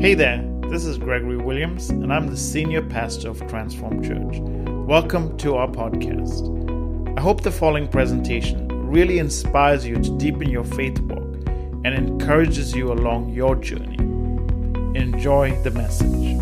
Hey there, this is Gregory Williams, and I'm the senior pastor of Transform Church. Welcome to our podcast. I hope the following presentation really inspires you to deepen your faith walk and encourages you along your journey. Enjoy the message.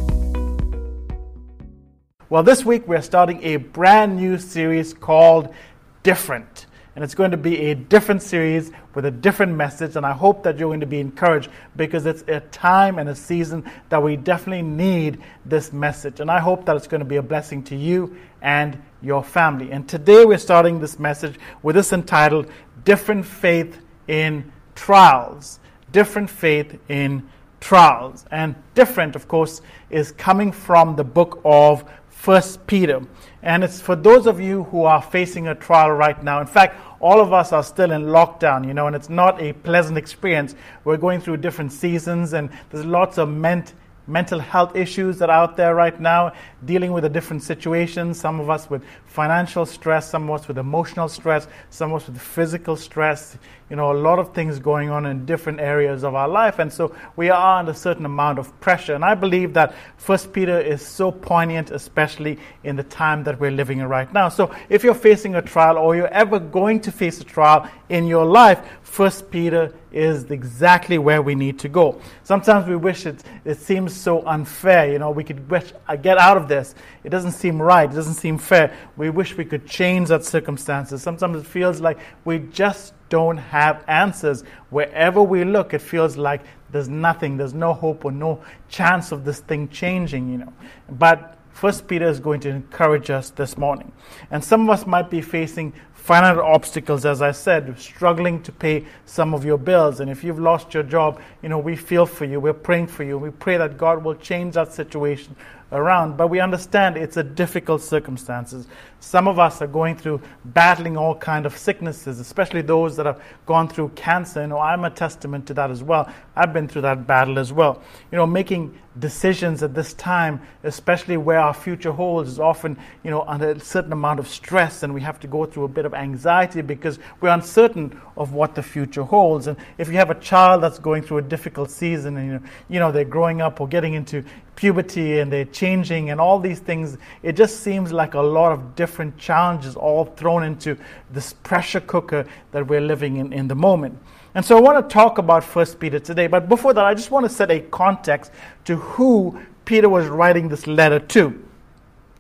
Well, this week we're starting a brand new series called Different and it's going to be a different series with a different message. And I hope that you're going to be encouraged because it's a time and a season that we definitely need this message. And I hope that it's going to be a blessing to you and your family. And today we're starting this message with this entitled Different Faith in Trials. Different Faith in Trials. And different, of course, is coming from the book of First Peter. And it's for those of you who are facing a trial right now. In fact, all of us are still in lockdown, you know, and it's not a pleasant experience. We're going through different seasons, and there's lots of ment- mental health issues that are out there right now, dealing with the different situations. Some of us with financial stress, some of us with emotional stress, some of us with physical stress. You know, a lot of things going on in different areas of our life, and so we are under a certain amount of pressure. And I believe that First Peter is so poignant, especially in the time that we're living in right now. So, if you're facing a trial, or you're ever going to face a trial in your life, First Peter is exactly where we need to go. Sometimes we wish it, it seems so unfair. You know, we could wish, get out of this. It doesn't seem right. It doesn't seem fair. We wish we could change that circumstances. Sometimes it feels like we just don't have answers. Wherever we look, it feels like there's nothing, there's no hope or no chance of this thing changing, you know. But First Peter is going to encourage us this morning. And some of us might be facing financial obstacles, as I said, struggling to pay some of your bills. And if you've lost your job, you know, we feel for you. We're praying for you. We pray that God will change that situation around. But we understand it's a difficult circumstances. Some of us are going through battling all kind of sicknesses, especially those that have gone through cancer. You know, I'm a testament to that as well. I've been through that battle as well. You know, making decisions at this time, especially where our future holds, is often, you know, under a certain amount of stress, and we have to go through a bit of anxiety because we're uncertain of what the future holds. And if you have a child that's going through a difficult season, and you know, you know they're growing up or getting into puberty and they're changing and all these things, it just seems like a lot of different challenges all thrown into this pressure cooker that we're living in in the moment. And so I want to talk about First Peter today. But before that, I just want to set a context to who Peter was writing this letter to.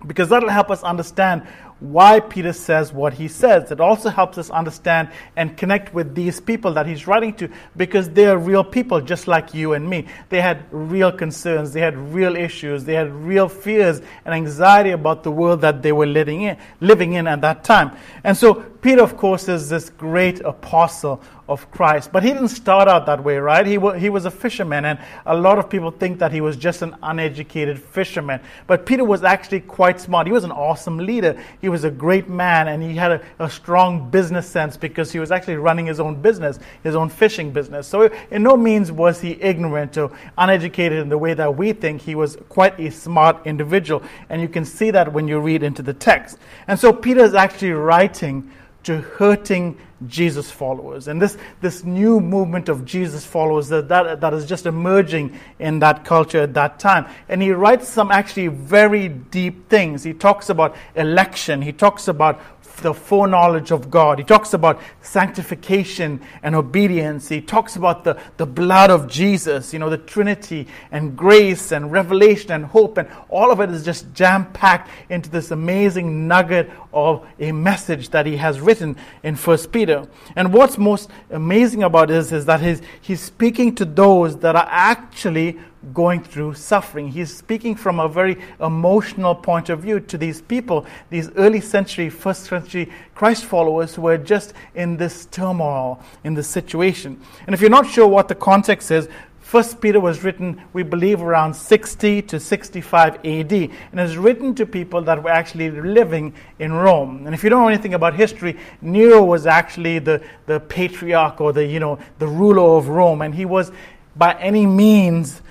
Because that'll help us understand why Peter says what he says. It also helps us understand and connect with these people that he's writing to because they're real people just like you and me. They had real concerns, they had real issues, they had real fears and anxiety about the world that they were living in, living in at that time. And so Peter, of course, is this great apostle of Christ. But he didn't start out that way, right? He, w- he was a fisherman, and a lot of people think that he was just an uneducated fisherman. But Peter was actually quite smart. He was an awesome leader. He was a great man, and he had a, a strong business sense because he was actually running his own business, his own fishing business. So, in no means was he ignorant or uneducated in the way that we think. He was quite a smart individual, and you can see that when you read into the text. And so, Peter is actually writing to hurting Jesus followers. And this, this new movement of Jesus followers that, that, that is just emerging in that culture at that time. And he writes some actually very deep things. He talks about election, he talks about the foreknowledge of God. He talks about sanctification and obedience. He talks about the, the blood of Jesus, you know, the Trinity and grace and revelation and hope. And all of it is just jam packed into this amazing nugget of a message that he has written in First Peter. And what's most amazing about this is that he's, he's speaking to those that are actually going through suffering. He's speaking from a very emotional point of view to these people, these early century, first century Christ followers who were just in this turmoil, in this situation. And if you're not sure what the context is, First Peter was written, we believe, around 60 to 65 AD, and it's written to people that were actually living in Rome. And if you don't know anything about history, Nero was actually the, the patriarch or the you know the ruler of Rome, and he was by any means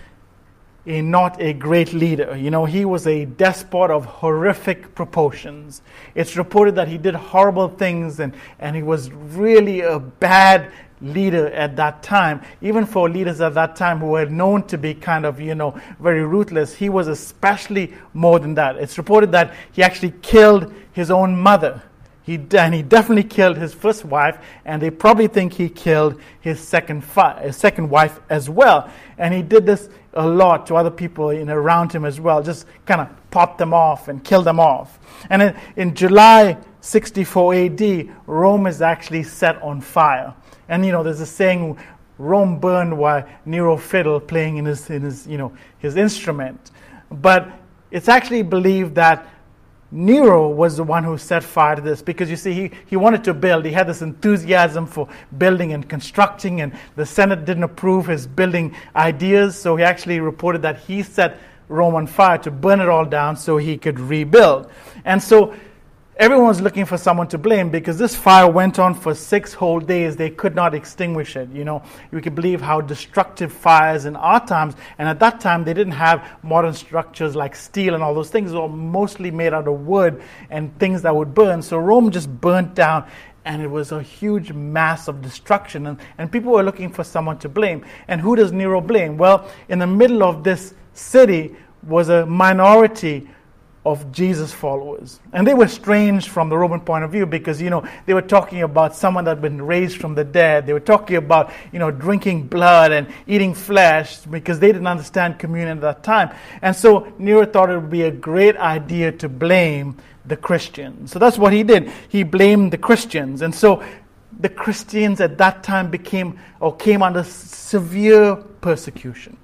a, not a great leader. You know, he was a despot of horrific proportions. It's reported that he did horrible things and, and he was really a bad leader at that time. Even for leaders at that time who were known to be kind of, you know, very ruthless, he was especially more than that. It's reported that he actually killed his own mother. He, and he definitely killed his first wife, and they probably think he killed his second, fi- his second wife as well. And he did this a lot to other people in, around him as well, just kind of pop them off and kill them off. And in, in July 64 AD, Rome is actually set on fire. And you know, there's a saying, Rome burned while Nero fiddled playing in his, in his, you know, his instrument. But it's actually believed that Nero was the one who set fire to this because you see, he, he wanted to build. He had this enthusiasm for building and constructing, and the Senate didn't approve his building ideas, so he actually reported that he set Rome on fire to burn it all down so he could rebuild. And so Everyone was looking for someone to blame because this fire went on for six whole days. They could not extinguish it. You know, you can believe how destructive fires in our times, and at that time they didn't have modern structures like steel and all those things. They were mostly made out of wood and things that would burn. So Rome just burnt down and it was a huge mass of destruction. And, and people were looking for someone to blame. And who does Nero blame? Well, in the middle of this city was a minority of Jesus followers. And they were strange from the Roman point of view because, you know, they were talking about someone that had been raised from the dead. They were talking about, you know, drinking blood and eating flesh because they didn't understand communion at that time. And so Nero thought it would be a great idea to blame the Christians. So that's what he did. He blamed the Christians. And so the Christians at that time became or came under severe persecution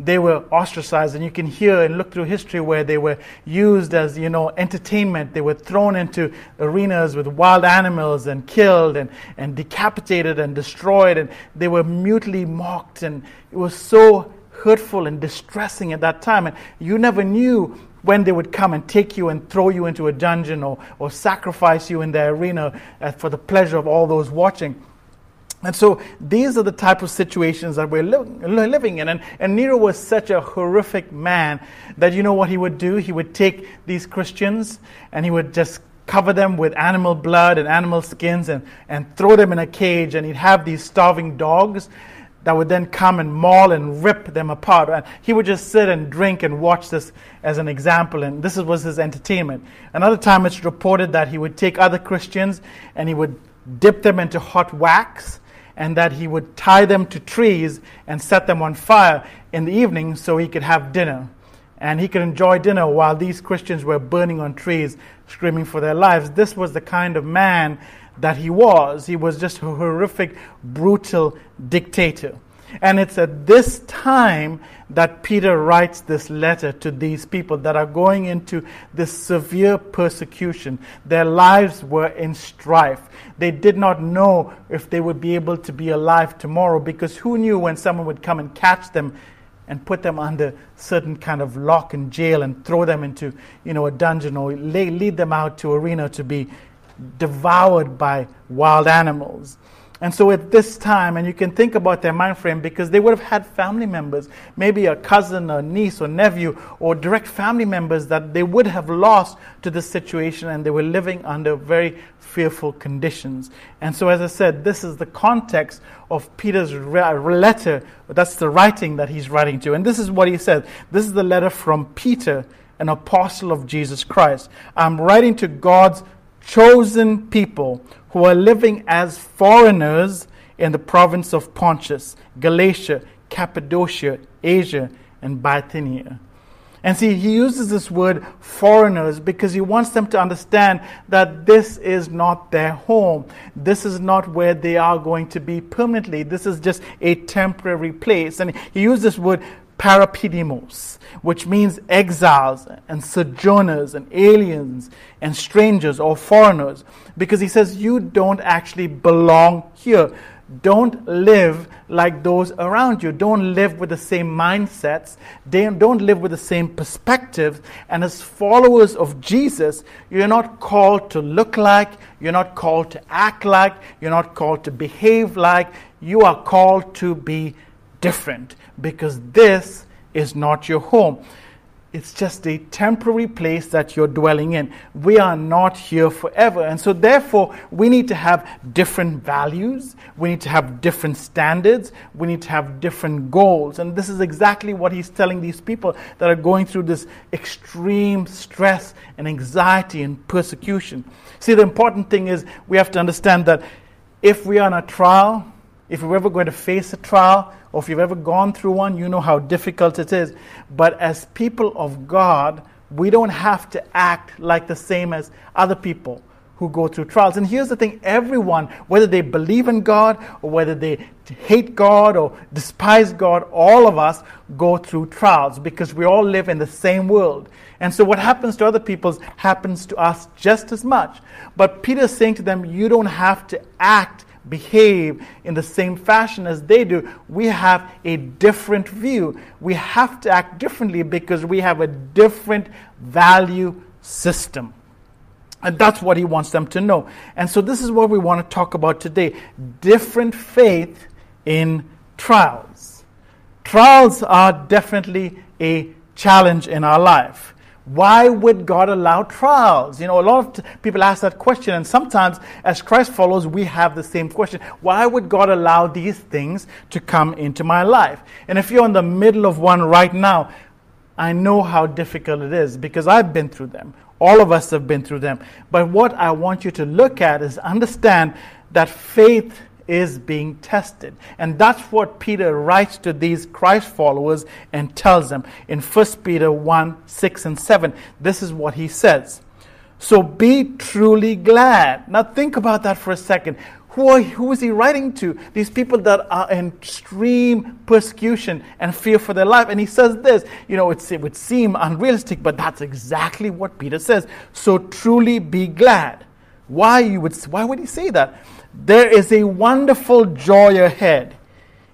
they were ostracized. And you can hear and look through history where they were used as, you know, entertainment. They were thrown into arenas with wild animals and killed and, and decapitated and destroyed. And they were mutely mocked. And it was so hurtful and distressing at that time. And you never knew when they would come and take you and throw you into a dungeon or, or sacrifice you in the arena uh, for the pleasure of all those watching. And so these are the type of situations that we're li- living in. And, and Nero was such a horrific man that you know what he would do? He would take these Christians and he would just cover them with animal blood and animal skins and, and throw them in a cage. And he'd have these starving dogs that would then come and maul and rip them apart. And he would just sit and drink and watch this as an example. And this was his entertainment. Another time it's reported that he would take other Christians and he would dip them into hot wax and that he would tie them to trees and set them on fire in the evening so he could have dinner. And he could enjoy dinner while these Christians were burning on trees, screaming for their lives. This was the kind of man that he was. He was just a horrific, brutal dictator. And it's at this time that Peter writes this letter to these people that are going into this severe persecution. Their lives were in strife. They did not know if they would be able to be alive tomorrow because who knew when someone would come and catch them and put them under certain kind of lock and jail and throw them into you know a dungeon or lead them out to arena to be devoured by wild animals and so at this time, and you can think about their mind frame because they would have had family members, maybe a cousin, or niece, or nephew, or direct family members that they would have lost to this situation, and they were living under very fearful conditions. And so, as I said, this is the context of Peter's letter. That's the writing that he's writing to. And this is what he said. This is the letter from Peter, an apostle of Jesus Christ. I'm writing to God's chosen people who are living as foreigners in the province of Pontus, Galatia, Cappadocia, Asia, and Bithynia. And see, he uses this word foreigners because he wants them to understand that this is not their home. This is not where they are going to be permanently. This is just a temporary place. And he uses this word parepidemos, which means exiles and sojourners and aliens and strangers or foreigners, because he says you don't actually belong here. Don't live like those around you. Don't live with the same mindsets. Don't live with the same perspectives. And as followers of Jesus, you're not called to look like, you're not called to act like, you're not called to behave like, you are called to be different because this is not your home. it's just a temporary place that you're dwelling in. We are not here forever. And so, therefore, we need to have different values. We need to have different standards. We need to have different goals. And this is exactly what he's telling these people that are going through this extreme stress and anxiety and persecution. See, the important thing is we have to understand that if we are on a trial, if you're ever going to face a trial, or if you've ever gone through one, you know how difficult it is. But as people of God, we don't have to act like the same as other people who go through trials. And here's the thing everyone, whether they believe in God or whether they hate God or despise God, all of us go through trials because we all live in the same world. And so what happens to other people happens to us just as much. But Peter's saying to them, you don't have to act behave in the same fashion as they do, we have a different view. We have to act differently because we have a different value system. And that's what he wants them to know. And so, this is what we want to talk about today different faith in trials. Trials are definitely a challenge in our life. Why would God allow trials? You know, a lot of people ask that question, and sometimes as Christ follows, we have the same question. Why would God allow these things to come into my life? And if you're in the middle of one right now, I know how difficult it is because I've been through them. All of us have been through them. But what I want you to look at is understand that faith is being tested. And that's what Peter writes to these Christ followers and tells them in 1 Peter 1 6 and 7. This is what he says. So be truly glad. Now think about that for a second. Who, are, who is he writing to? These people that are in extreme persecution and fear for their life. And he says this, you know, it would seem unrealistic, but that's exactly what Peter says. So truly be glad. Why, you would, why would he say that? There is a wonderful joy ahead.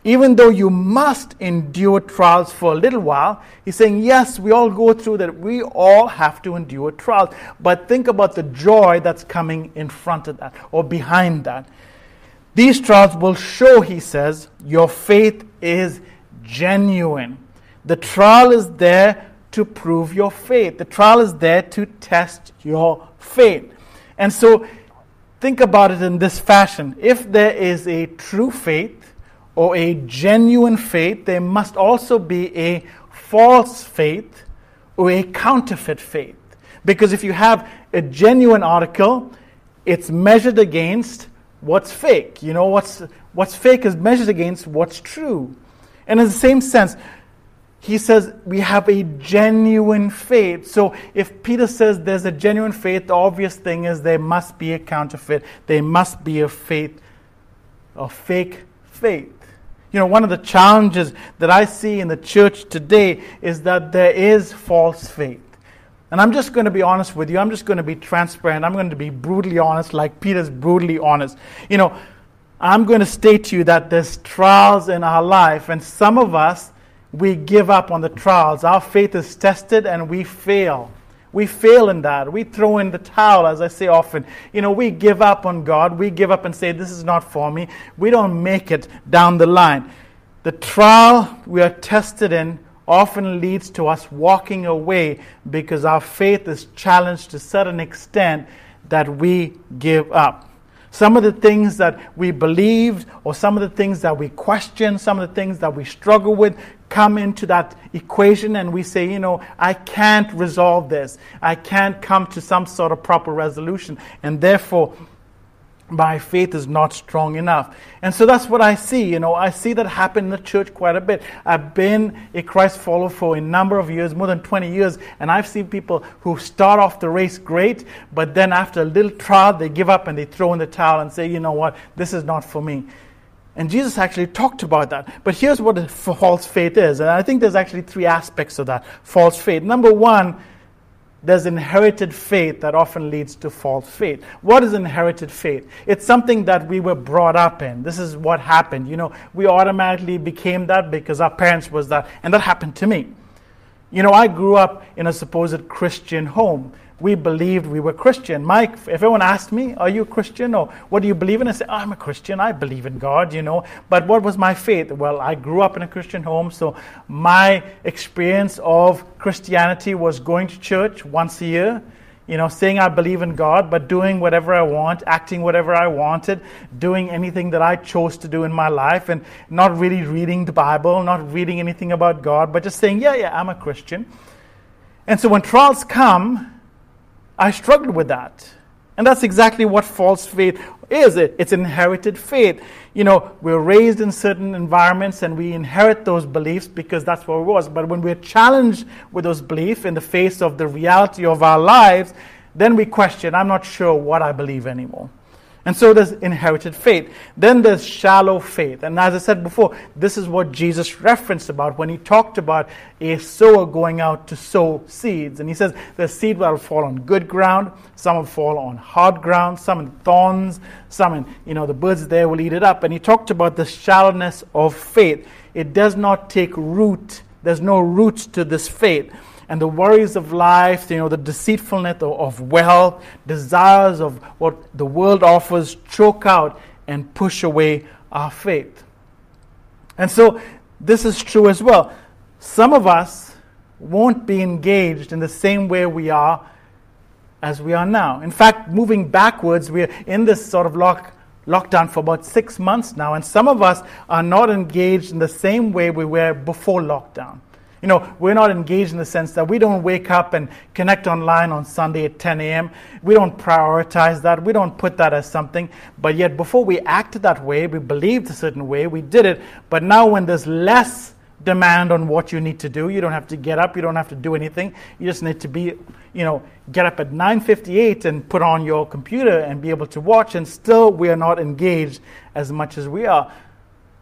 Even though you must endure trials for a little while, he's saying, yes, we all go through that. We all have to endure trials. But think about the joy that's coming in front of that or behind that. These trials will show, he says, your faith is genuine. The trial is there to prove your faith, the trial is there to test your faith. And so Think about it in this fashion. If there is a true faith or a genuine faith, there must also be a false faith or a counterfeit faith. Because if you have a genuine article, it's measured against what's fake. You know, what's, what's fake is measured against what's true. And in the same sense, he says we have a genuine faith. So if Peter says there's a genuine faith, the obvious thing is there must be a counterfeit. There must be a faith, a fake faith. You know, one of the challenges that I see in the church today is that there is false faith. And I'm just going to be honest with you. I'm just going to be transparent. I'm going to be brutally honest, like Peter's brutally honest. You know, I'm going to state to you that there's trials in our life, and some of us, we give up on the trials. Our faith is tested and we fail. We fail in that. We throw in the towel, as I say often. You know, we give up on God. We give up and say, This is not for me. We don't make it down the line. The trial we are tested in often leads to us walking away because our faith is challenged to such an extent that we give up. Some of the things that we believed, or some of the things that we question, some of the things that we struggle with come into that equation and we say, you know, I can't resolve this. I can't come to some sort of proper resolution. And therefore, my faith is not strong enough. And so that's what I see. You know, I see that happen in the church quite a bit. I've been a Christ follower for a number of years, more than 20 years, and I've seen people who start off the race great, but then after a little trial, they give up and they throw in the towel and say, you know what, this is not for me. And Jesus actually talked about that. But here's what false faith is. And I think there's actually three aspects of that false faith. Number one, there's inherited faith that often leads to false faith. What is inherited faith? It's something that we were brought up in. This is what happened. You know, we automatically became that because our parents was that, and that happened to me. You know, I grew up in a supposed Christian home. We believed we were Christian. Mike, if everyone asked me, Are you a Christian? or What do you believe in? I say, oh, I'm a Christian. I believe in God, you know. But what was my faith? Well, I grew up in a Christian home, so my experience of Christianity was going to church once a year you know, saying I believe in God, but doing whatever I want, acting whatever I wanted, doing anything that I chose to do in my life, and not really reading the Bible, not reading anything about God, but just saying, yeah, yeah, I'm a Christian. And so when trials come, I struggled with that. And that's exactly what false faith is. It's inherited faith. You know, we're raised in certain environments and we inherit those beliefs because that's what it was. But when we're challenged with those beliefs in the face of the reality of our lives, then we question, I'm not sure what I believe anymore. And so there's inherited faith. Then there's shallow faith. And as I said before, this is what Jesus referenced about when he talked about a sower going out to sow seeds. And he says the seed will fall on good ground, some will fall on hard ground, some in thorns, some in, you know, the birds there will eat it up. And he talked about the shallowness of faith. It does not take root. There's no roots to this faith and the worries of life, you know, the deceitfulness of wealth, desires of what the world offers choke out and push away our faith. And so this is true as well. Some of us won't be engaged in the same way we are as we are now. In fact, moving backwards, we're in this sort of lock, lockdown for about six months now, and some of us are not engaged in the same way we were before lockdown. You know, we're not engaged in the sense that we don't wake up and connect online on Sunday at 10 a.m. We don't prioritize that. We don't put that as something. But yet, before we acted that way, we believed a certain way, we did it. But now, when there's less demand on what you need to do, you don't have to get up, you don't have to do anything. You just need to be, you know, get up at 9:58 and put on your computer and be able to watch. And still, we are not engaged as much as we are.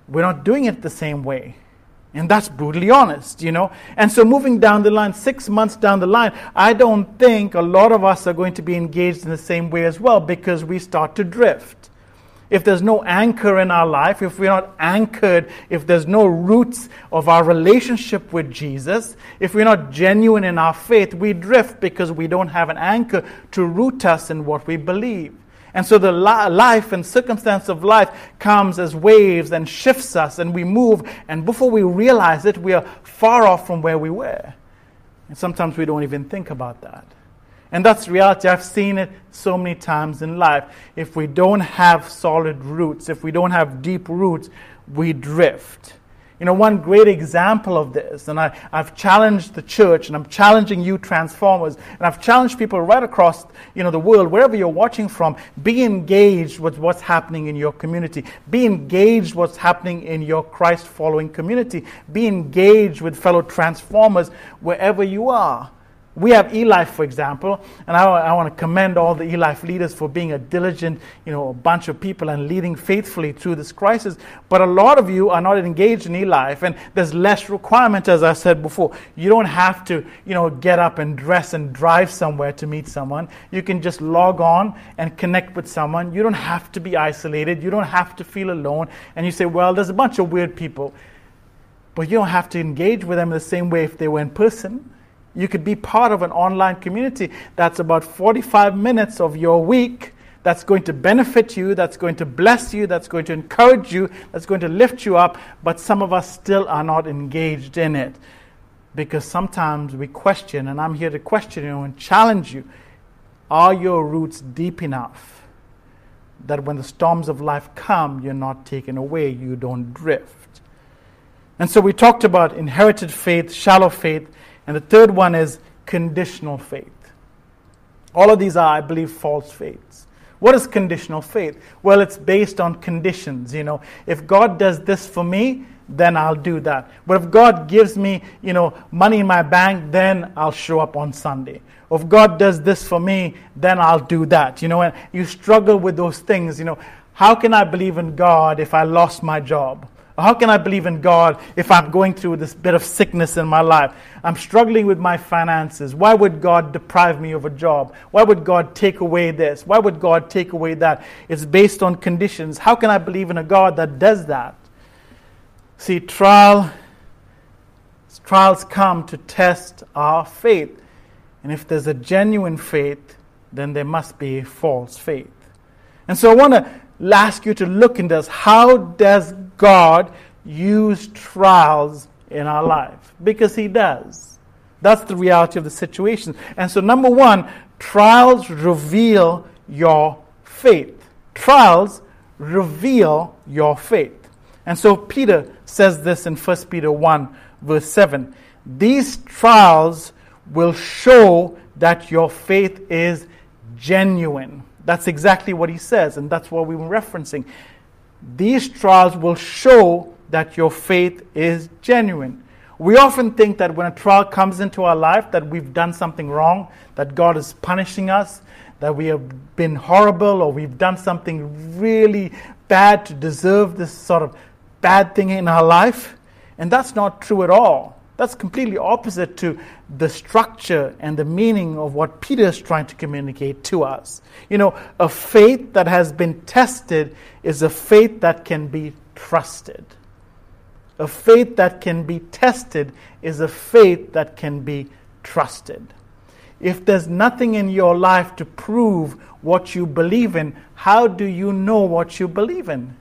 We're not doing it the same way. And that's brutally honest, you know. And so, moving down the line, six months down the line, I don't think a lot of us are going to be engaged in the same way as well because we start to drift. If there's no anchor in our life, if we're not anchored, if there's no roots of our relationship with Jesus, if we're not genuine in our faith, we drift because we don't have an anchor to root us in what we believe. And so the life and circumstance of life comes as waves and shifts us, and we move, and before we realize it, we are far off from where we were. And sometimes we don't even think about that. And that's reality. I've seen it so many times in life. If we don't have solid roots, if we don't have deep roots, we drift. You know, one great example of this, and I, have challenged the church, and I'm challenging you, transformers, and I've challenged people right across you know, the world, wherever you're watching from, be engaged with what's happening in your community. Be engaged what's happening in your Christ following community. Be engaged with fellow transformers wherever you are. We have eLife, for example, and I, I want to commend all the eLife leaders for being a diligent, you know, bunch of people and leading faithfully through this crisis. But a lot of you are not engaged in eLife, and there's less requirement, as I said before. You don't have to, you know, get up and dress and drive somewhere to meet someone. You can just log on and connect with someone. You don't have to be isolated. You don't have to feel alone. And you say, well, there's a bunch of weird people, but you don't have to engage with them the same way if they were in person. You could be part of an online community that's about 45 minutes of your week that's going to benefit you, that's going to bless you, that's going to encourage you, that's going to lift you up, but some of us still are not engaged in it. Because sometimes we question, and I'm here to question you and challenge you are your roots deep enough that when the storms of life come, you're not taken away, you don't drift? And so we talked about inherited faith, shallow faith, and the third one is conditional faith. All of these are, I believe, false faiths. What is conditional faith? Well, it's based on conditions. You know, if God does this for me, then I'll do that. But if God gives me, you know, money in my bank, then I'll show up on Sunday. If God does this for me, then I'll do that. You know, and you struggle with those things. You know, how can I believe in God if I lost my job? How can I believe in God if I'm going through this bit of sickness in my life? I'm struggling with my finances. Why would God deprive me of a job? Why would God take away this? Why would God take away that? It's based on conditions. How can I believe in a God that does that? See, trial, Trials come to test our faith. And if there's a genuine faith, then there must be false faith. And so I want to ask you to look into this. How does God use trials in our life? Because He does. That's the reality of the situation. And so, number one, trials reveal your faith. Trials reveal your faith. And so, Peter says this in 1 Peter 1, verse 7. These trials will show that your faith is genuine. That's exactly what he says, and that's what we were referencing. These trials will show that your faith is genuine. We often think that when a trial comes into our life that we've done something wrong, that God is punishing us, that we have been horrible or we've done something really bad to deserve this sort of bad thing in our life. And that's not true at all. That's completely opposite to the structure and the meaning of what Peter is trying to communicate to us. You know, a faith that has been tested is a faith that can be trusted. A faith that can be tested is a faith that can be trusted. If there's nothing in your life to prove what you believe in, how do you know what you believe in?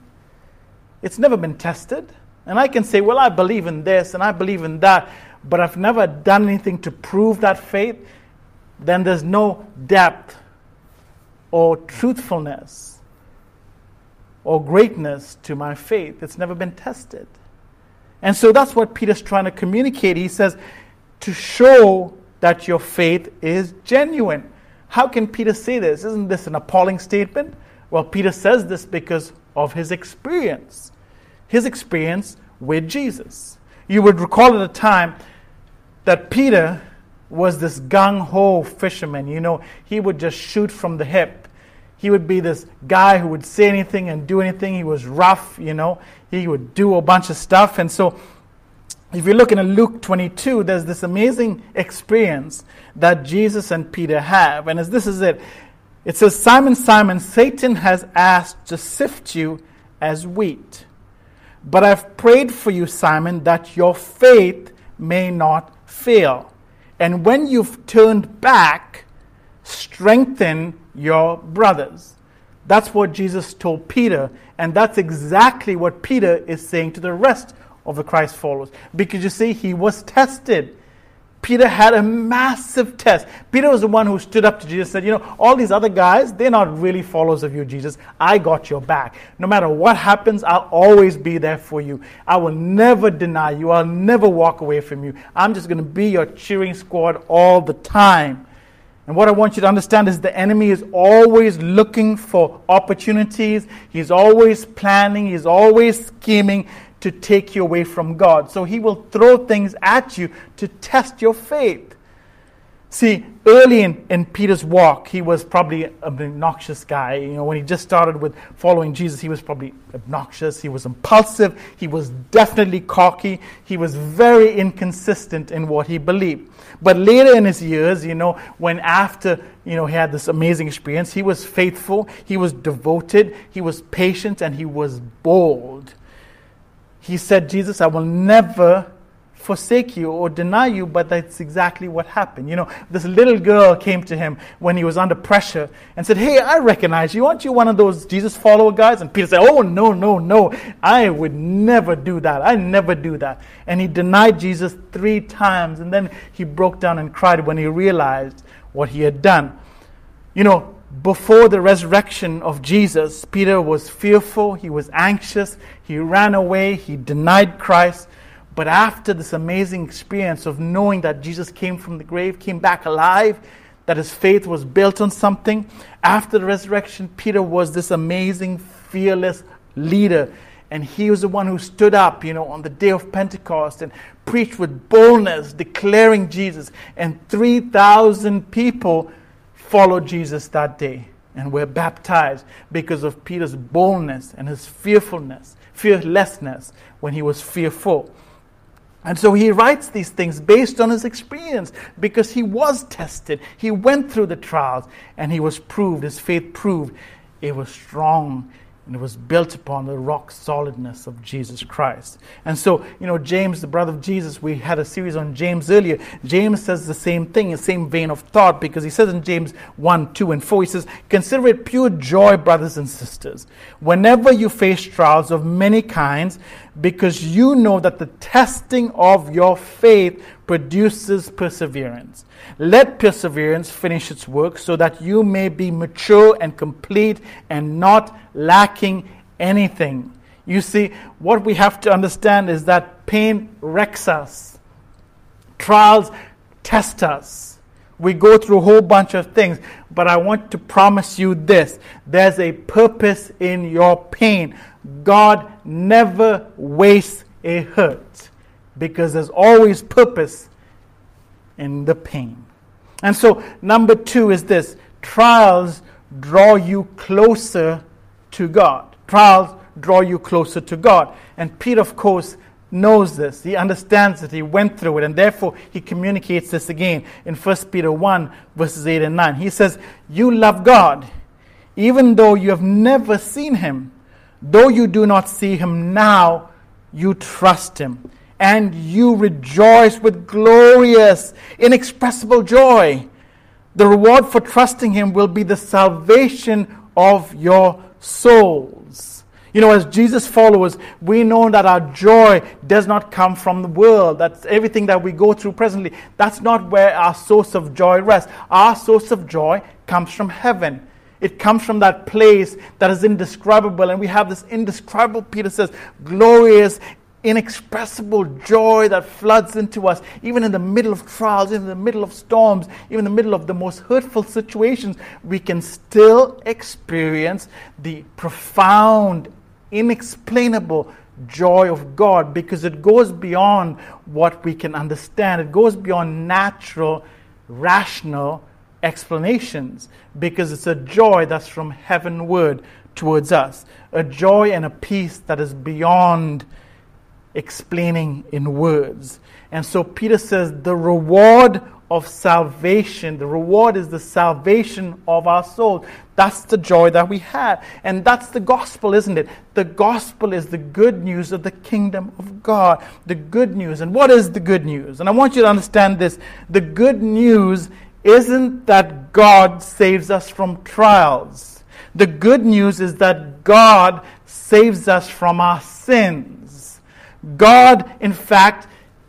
It's never been tested. And I can say, well, I believe in this and I believe in that, but I've never done anything to prove that faith, then there's no depth or truthfulness or greatness to my faith. It's never been tested. And so that's what Peter's trying to communicate. He says, to show that your faith is genuine. How can Peter say this? Isn't this an appalling statement? Well, Peter says this because of his experience his experience with Jesus. You would recall at the time that Peter was this gung ho fisherman. You know, he would just shoot from the hip. He would be this guy who would say anything and do anything. He was rough, you know, he would do a bunch of stuff. And so, if you look in Luke 22, there's this amazing experience that Jesus and Peter have. And as this is it, it says, Simon, Simon, Satan has asked to sift you as wheat. But I've prayed for you, Simon, that your faith may not fail. And when you've turned back, strengthen your brothers. That's what Jesus told Peter, and that's exactly what Peter is saying to the rest of the Christ followers. Because you see, he was tested. Peter had a massive test. Peter was the one who stood up to Jesus and said, You know, all these other guys, they're not really followers of you, Jesus. I got your back. No matter what happens, I'll always be there for you. I will never deny you. I'll never walk away from you. I'm just going to be your cheering squad all the time. And what I want you to understand is the enemy is always looking for opportunities. He's always planning. He's always scheming to take you away from God. So he will throw things at you to test your faith. See, early in, in Peter's walk, he was probably an obnoxious guy. You know, when he just started with following Jesus, he was probably obnoxious. He was impulsive. He was definitely cocky. He was very inconsistent in what he believed. But later in his years, you know, when after, you know, he had this amazing experience, he was faithful, he was devoted, he was patient, and he was bold he said, Jesus, I will never forsake you or deny you, but that's exactly what happened. You know, this little girl came to him when he was under pressure and said, Hey, I recognize you. Aren't you one of those Jesus follower guys? And Peter said, Oh, no, no, no. I would never do that. I never do that. And he denied Jesus three times. And then he broke down and cried when he realized what he had done. You know, before the resurrection of Jesus, Peter was fearful, he was anxious, he ran away, he denied Christ. But after this amazing experience of knowing that Jesus came from the grave, came back alive, that his faith was built on something, after the resurrection, Peter was this amazing, fearless leader. And he was the one who stood up, you know, on the day of Pentecost and preached with boldness, declaring Jesus. And 3,000 people followed Jesus that day and were baptized because of Peter's boldness and his fearfulness, fearlessness when he was fearful. And so he writes these things based on his experience because he was tested. He went through the trials and he was proved, his faith proved it was strong and it was built upon the rock solidness of Jesus Christ. And so, you know, James, the brother of Jesus, we had a series on James earlier. James says the same thing, the same vein of thought, because he says in James 1, 2, and 4, he says, Consider it pure joy, brothers and sisters, whenever you face trials of many kinds, because you know that the testing of your faith produces perseverance. Let perseverance finish its work so that you may be mature and complete and not lacking anything. You see, what we have to understand is that pain wrecks us, trials test us. We go through a whole bunch of things, but I want to promise you this there's a purpose in your pain. God never wastes a hurt because there's always purpose in the pain. And so, number two is this trials draw you closer to God. Trials draw you closer to God. And Peter, of course, knows this. He understands it. He went through it. And therefore, he communicates this again in 1 Peter 1, verses 8 and 9. He says, You love God, even though you have never seen him. Though you do not see him now, you trust him and you rejoice with glorious, inexpressible joy. The reward for trusting Him will be the salvation of your souls. You know, as Jesus followers, we know that our joy does not come from the world. That's everything that we go through presently. That's not where our source of joy rests. Our source of joy comes from heaven. It comes from that place that is indescribable. And we have this indescribable, Peter says, glorious, inexpressible joy that floods into us, even in the middle of trials, even in the middle of storms, even in the middle of the most hurtful situations, we can still experience the profound, inexplainable joy of God because it goes beyond what we can understand. It goes beyond natural, rational explanations because it's a joy that's from heavenward towards us, a joy and a peace that is beyond explaining in words. And so Peter says the reward of salvation, the reward is the salvation of our soul. That's the joy that we have. And that's the gospel, isn't it? The gospel is the good news of the kingdom of God. The good news. And what is the good news? And I want you to understand this. The good news isn't that God saves us from trials. The good news is that God saves us from our sins. God, in fact,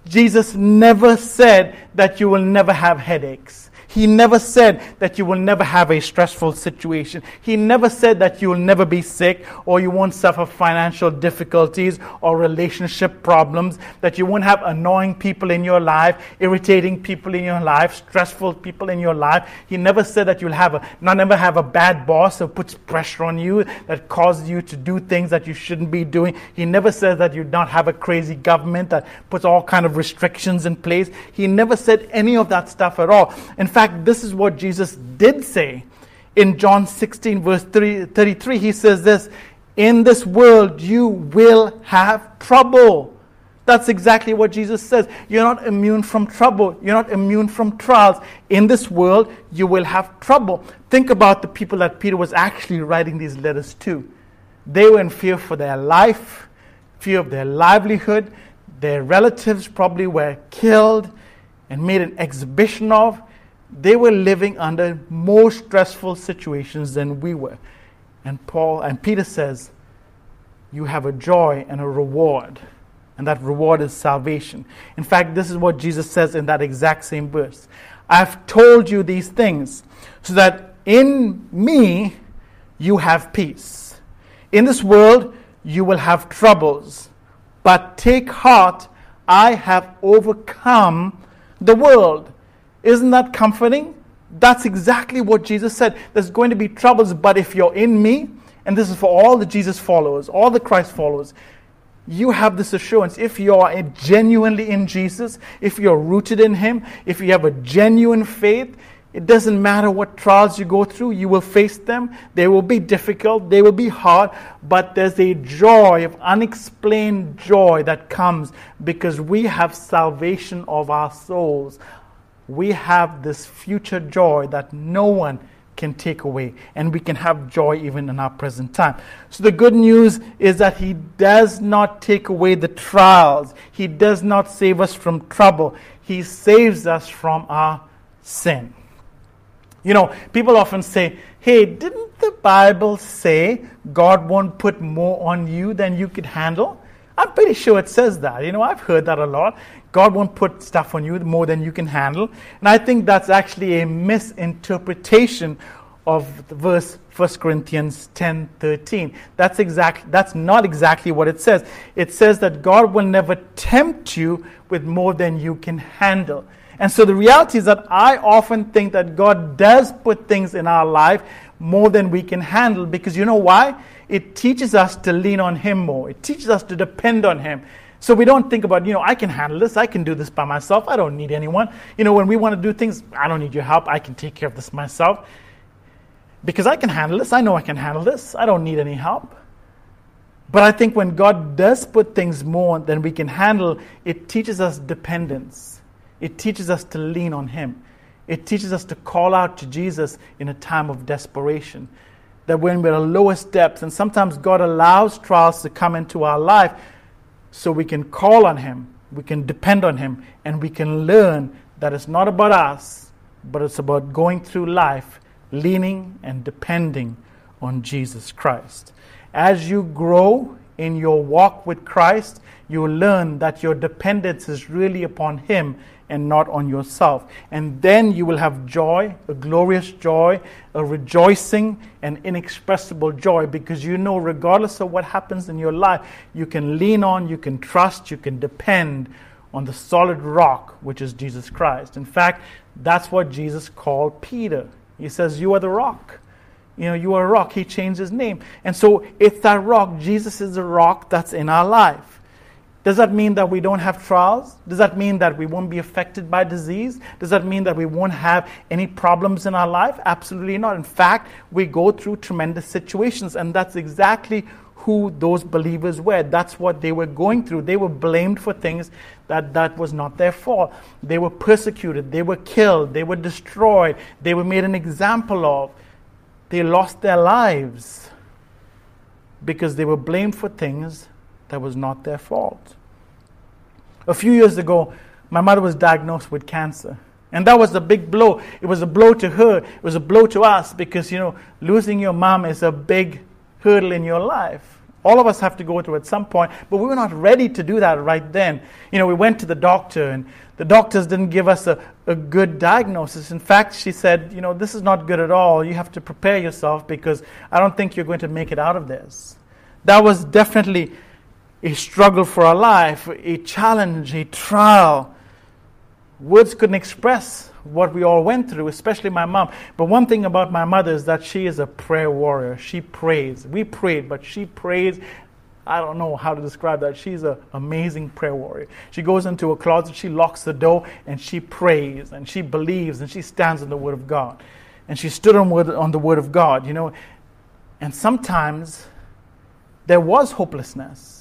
Jesus never said that you will never have headaches. He never said that you will never have a stressful situation. He never said that you will never be sick or you won't suffer financial difficulties or relationship problems, that you won't have annoying people in your life, irritating people in your life, stressful people in your life. He never said that you'll have a, not never have a bad boss who puts pressure on you that causes you to do things that you shouldn't be doing. He never said that you not have a crazy government that puts all kind of restrictions in place. He never said any of that stuff at all. In fact, fact, this is what Jesus did say. In John 16, verse 33, he says this In this world you will have trouble. That's exactly what Jesus says. You're not immune from trouble. You're not immune from trials. In this world, you will have trouble. Think about the people that Peter was actually writing these letters to. They were in fear for their life, fear of their livelihood. Their relatives probably were killed and made an exhibition of they were living under more stressful situations than we were. And Paul and Peter says, You have a joy and a reward. And that reward is salvation. In fact, this is what Jesus says in that exact same verse. I've told you these things so that in me you have peace. In this world you will have troubles, but take heart, I have overcome the world. Isn't that comforting? That's exactly what Jesus said. There's going to be troubles, but if you're in me, and this is for all the Jesus followers, all the Christ followers, you have this assurance. If you are genuinely in Jesus, if you're rooted in Him, if you have a genuine faith, it doesn't matter what trials you go through, you will face them. They will be difficult, they will be hard, but there's a joy of unexplained joy that comes because we have salvation of our souls we have this future joy that no one can take away, and we can have joy even in our present time. So, the good news is that He does not take away the trials, He does not save us from trouble, He saves us from our sin. You know, people often say, Hey, didn't the Bible say God won't put more on you than you could handle? I'm pretty sure it says that. You know, I've heard that a lot. God won't put stuff on you more than you can handle. And I think that's actually a misinterpretation of the verse 1 Corinthians 10 13. That's, exact, that's not exactly what it says. It says that God will never tempt you with more than you can handle. And so the reality is that I often think that God does put things in our life more than we can handle because you know why? It teaches us to lean on Him more, it teaches us to depend on Him. So we don't think about, you know, I can handle this. I can do this by myself. I don't need anyone. You know, when we want to do things, I don't need your help. I can take care of this myself. Because I can handle this. I know I can handle this. I don't need any help. But I think when God does put things more than we can handle, it teaches us dependence. It teaches us to lean on Him. It teaches us to call out to Jesus in a time of desperation. That when we're at lowest depths, and sometimes God allows trials to come into our life so we can call on Him, we can depend on Him, and we can learn that it's not about us, but it's about going through life leaning and depending on Jesus Christ. As you grow in your walk with Christ, you learn that your dependence is really upon Him and not on yourself. And then you will have joy, a glorious joy, a rejoicing, and inexpressible joy because you know, regardless of what happens in your life, you can lean on, you can trust, you can depend on the solid rock, which is Jesus Christ. In fact, that's what Jesus called Peter. He says, You are the rock. You know, you are a rock. He changed his name. And so it's that rock. Jesus is the rock that's in our life. Does that mean that we don't have trials? Does that mean that we won't be affected by disease? Does that mean that we won't have any problems in our life? Absolutely not. In fact, we go through tremendous situations, and that's exactly who those believers were. That's what they were going through. They were blamed for things that that was not their fault. They were persecuted, they were killed, they were destroyed, they were made an example of. They lost their lives because they were blamed for things that was not their fault. A few years ago, my mother was diagnosed with cancer. And that was a big blow. It was a blow to her. It was a blow to us because, you know, losing your mom is a big hurdle in your life. All of us have to go through at some point, but we were not ready to do that right then. You know, we went to the doctor, and the doctors didn't give us a, a good diagnosis. In fact, she said, you know, this is not good at all. You have to prepare yourself because I don't think you're going to make it out of this. That was definitely a struggle for our life, a challenge, a trial. Words couldn't express what we all went through, especially my mom. But one thing about my mother is that she is a prayer warrior. She prays. We prayed, but she prays. I don't know how to describe that. She's an amazing prayer warrior. She goes into a closet, she locks the door, and she prays, and she believes, and she stands on the Word of God. And she stood on, word, on the Word of God, you know. And sometimes there was hopelessness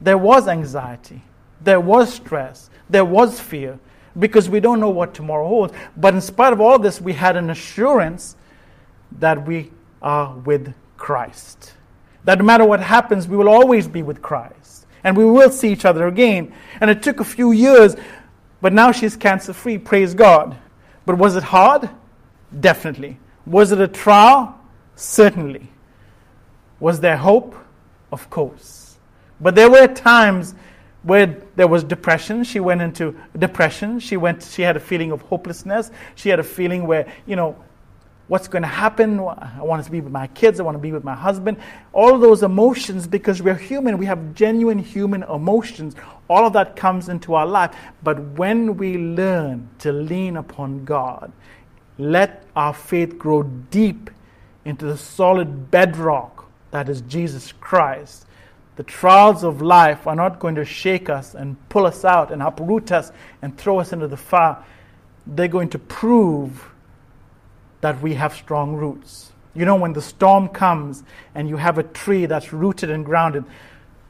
there was anxiety, there was stress, there was fear, because we don't know what tomorrow holds. But in spite of all this, we had an assurance that we are with Christ. That no matter what happens, we will always be with Christ. And we will see each other again. And it took a few years, but now she's cancer free. Praise God. But was it hard? Definitely. Was it a trial? Certainly. Was there hope? Of course. But there were times where there was depression. She went into depression. She went. She had a feeling of hopelessness. She had a feeling where you know, what's going to happen? I want to be with my kids. I want to be with my husband. All those emotions, because we're human, we have genuine human emotions. All of that comes into our life. But when we learn to lean upon God, let our faith grow deep into the solid bedrock that is Jesus Christ the trials of life are not going to shake us and pull us out and uproot us and throw us into the fire. They're going to prove that we have strong roots. You know, when the storm comes and you have a tree that's rooted and grounded,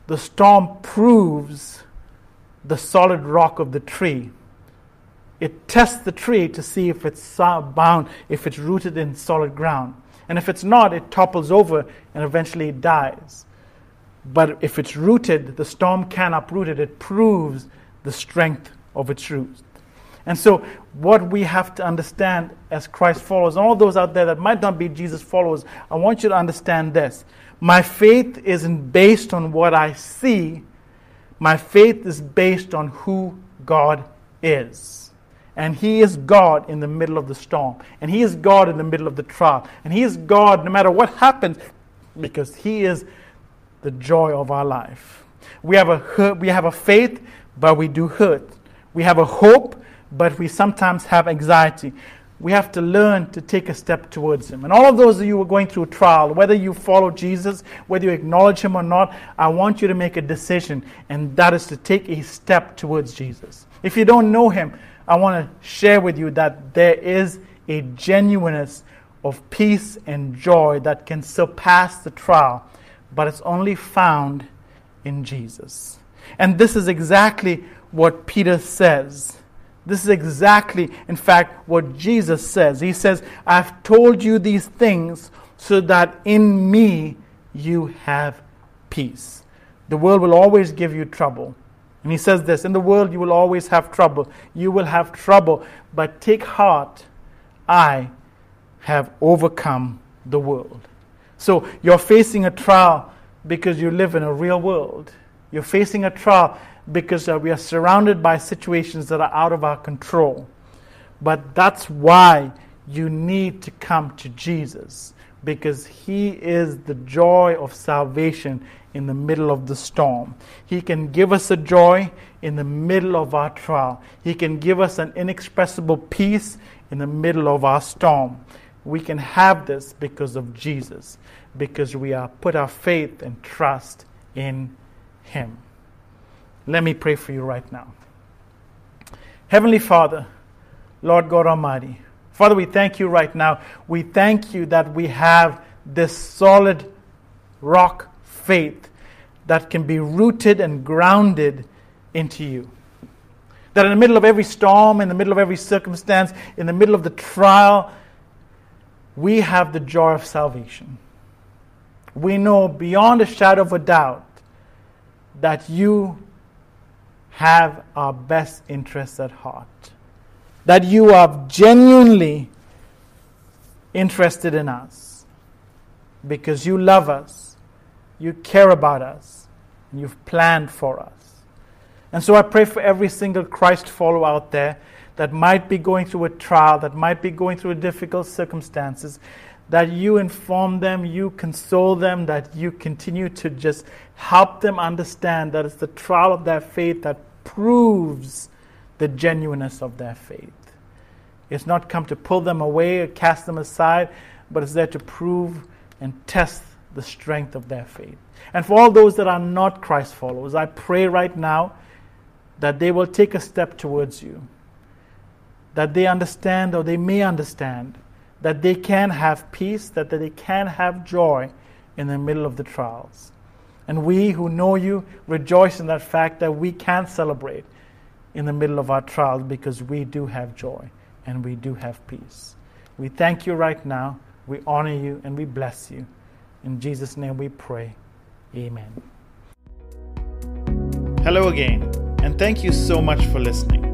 the storm proves the solid rock of the tree. it tests the tree to see if it's bound, if it's rooted in solid ground. And if it's not, it topples over and eventually it dies. But if it's rooted, the storm can uproot it. It proves the strength of its roots. And so, what we have to understand as Christ followers, all those out there that might not be Jesus followers, I want you to understand this. My faith isn't based on what I see, my faith is based on who God is. And He is God in the middle of the storm. And He is God in the middle of the trial. And He is God no matter what happens because He is the joy of our life. We have a, we have a faith, but we do hurt. We have a hope, but we sometimes have anxiety. We have to learn to take a step towards Him. And all of those of you who are going through trial, whether you follow Jesus, whether you acknowledge Him or not, I want you to make a decision, and that is to take a step towards Jesus. If you don't know Him, I want to share with you that there is a genuineness of peace and joy that can surpass the trial, but it's only found in Jesus. And this is exactly what Peter says this is exactly, in fact, what Jesus says. He says, I've told you these things so that in me you have peace. The world will always give you trouble. And he says this In the world you will always have trouble. You will have trouble, but take heart. I have overcome the world. So you're facing a trial because you live in a real world. You're facing a trial because uh, we are surrounded by situations that are out of our control. But that's why you need to come to Jesus because He is the joy of salvation in the middle of the storm. He can give us a joy in the middle of our trial, He can give us an inexpressible peace in the middle of our storm. We can have this because of Jesus, because we are put our faith and trust in Him. Let me pray for you right now. Heavenly Father, Lord God Almighty, Father, we thank you right now. We thank you that we have this solid rock faith that can be rooted and grounded into you. That in the middle of every storm, in the middle of every circumstance, in the middle of the trial, we have the joy of salvation. We know beyond a shadow of a doubt that you have our best interests at heart. That you are genuinely interested in us because you love us, you care about us, and you've planned for us. And so I pray for every single Christ follower out there that might be going through a trial, that might be going through difficult circumstances, that you inform them, you console them, that you continue to just help them understand that it's the trial of their faith that proves the genuineness of their faith. It's not come to pull them away or cast them aside, but it's there to prove and test the strength of their faith. And for all those that are not Christ followers, I pray right now that they will take a step towards you, that they understand or they may understand that they can have peace, that they can have joy in the middle of the trials. And we who know you rejoice in that fact that we can celebrate in the middle of our trials because we do have joy and we do have peace. We thank you right now. We honor you and we bless you. In Jesus' name we pray. Amen. Hello again, and thank you so much for listening.